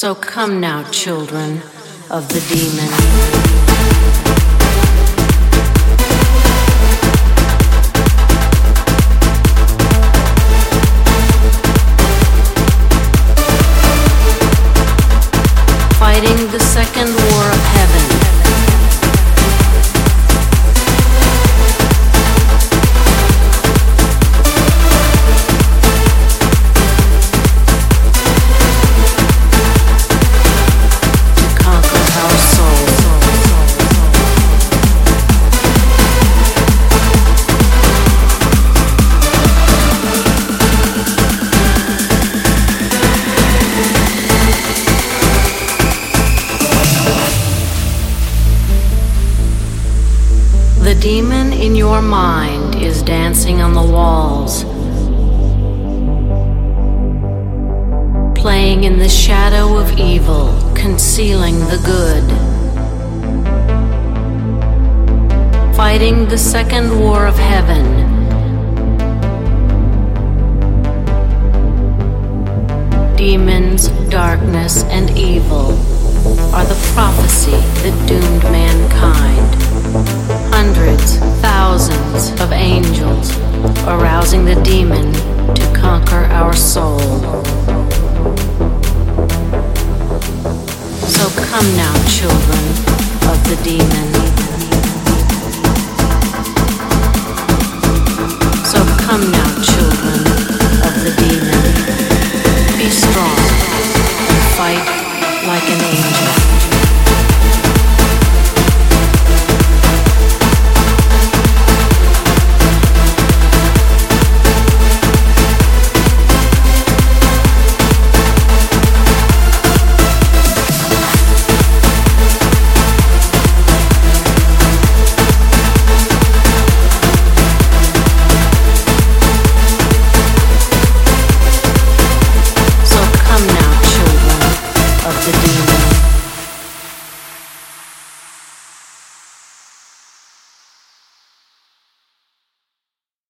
So come now, children of the demon. Fighting the second war The demon in your mind is dancing on the walls, playing in the shadow of evil, concealing the good. Fighting the second war of heaven. Demons, darkness, and evil are the prophecy that doomed thousands of angels arousing the demon to conquer our soul. So come now, children of the demon. So come now, children of the demon. Be strong and fight like an angel. to do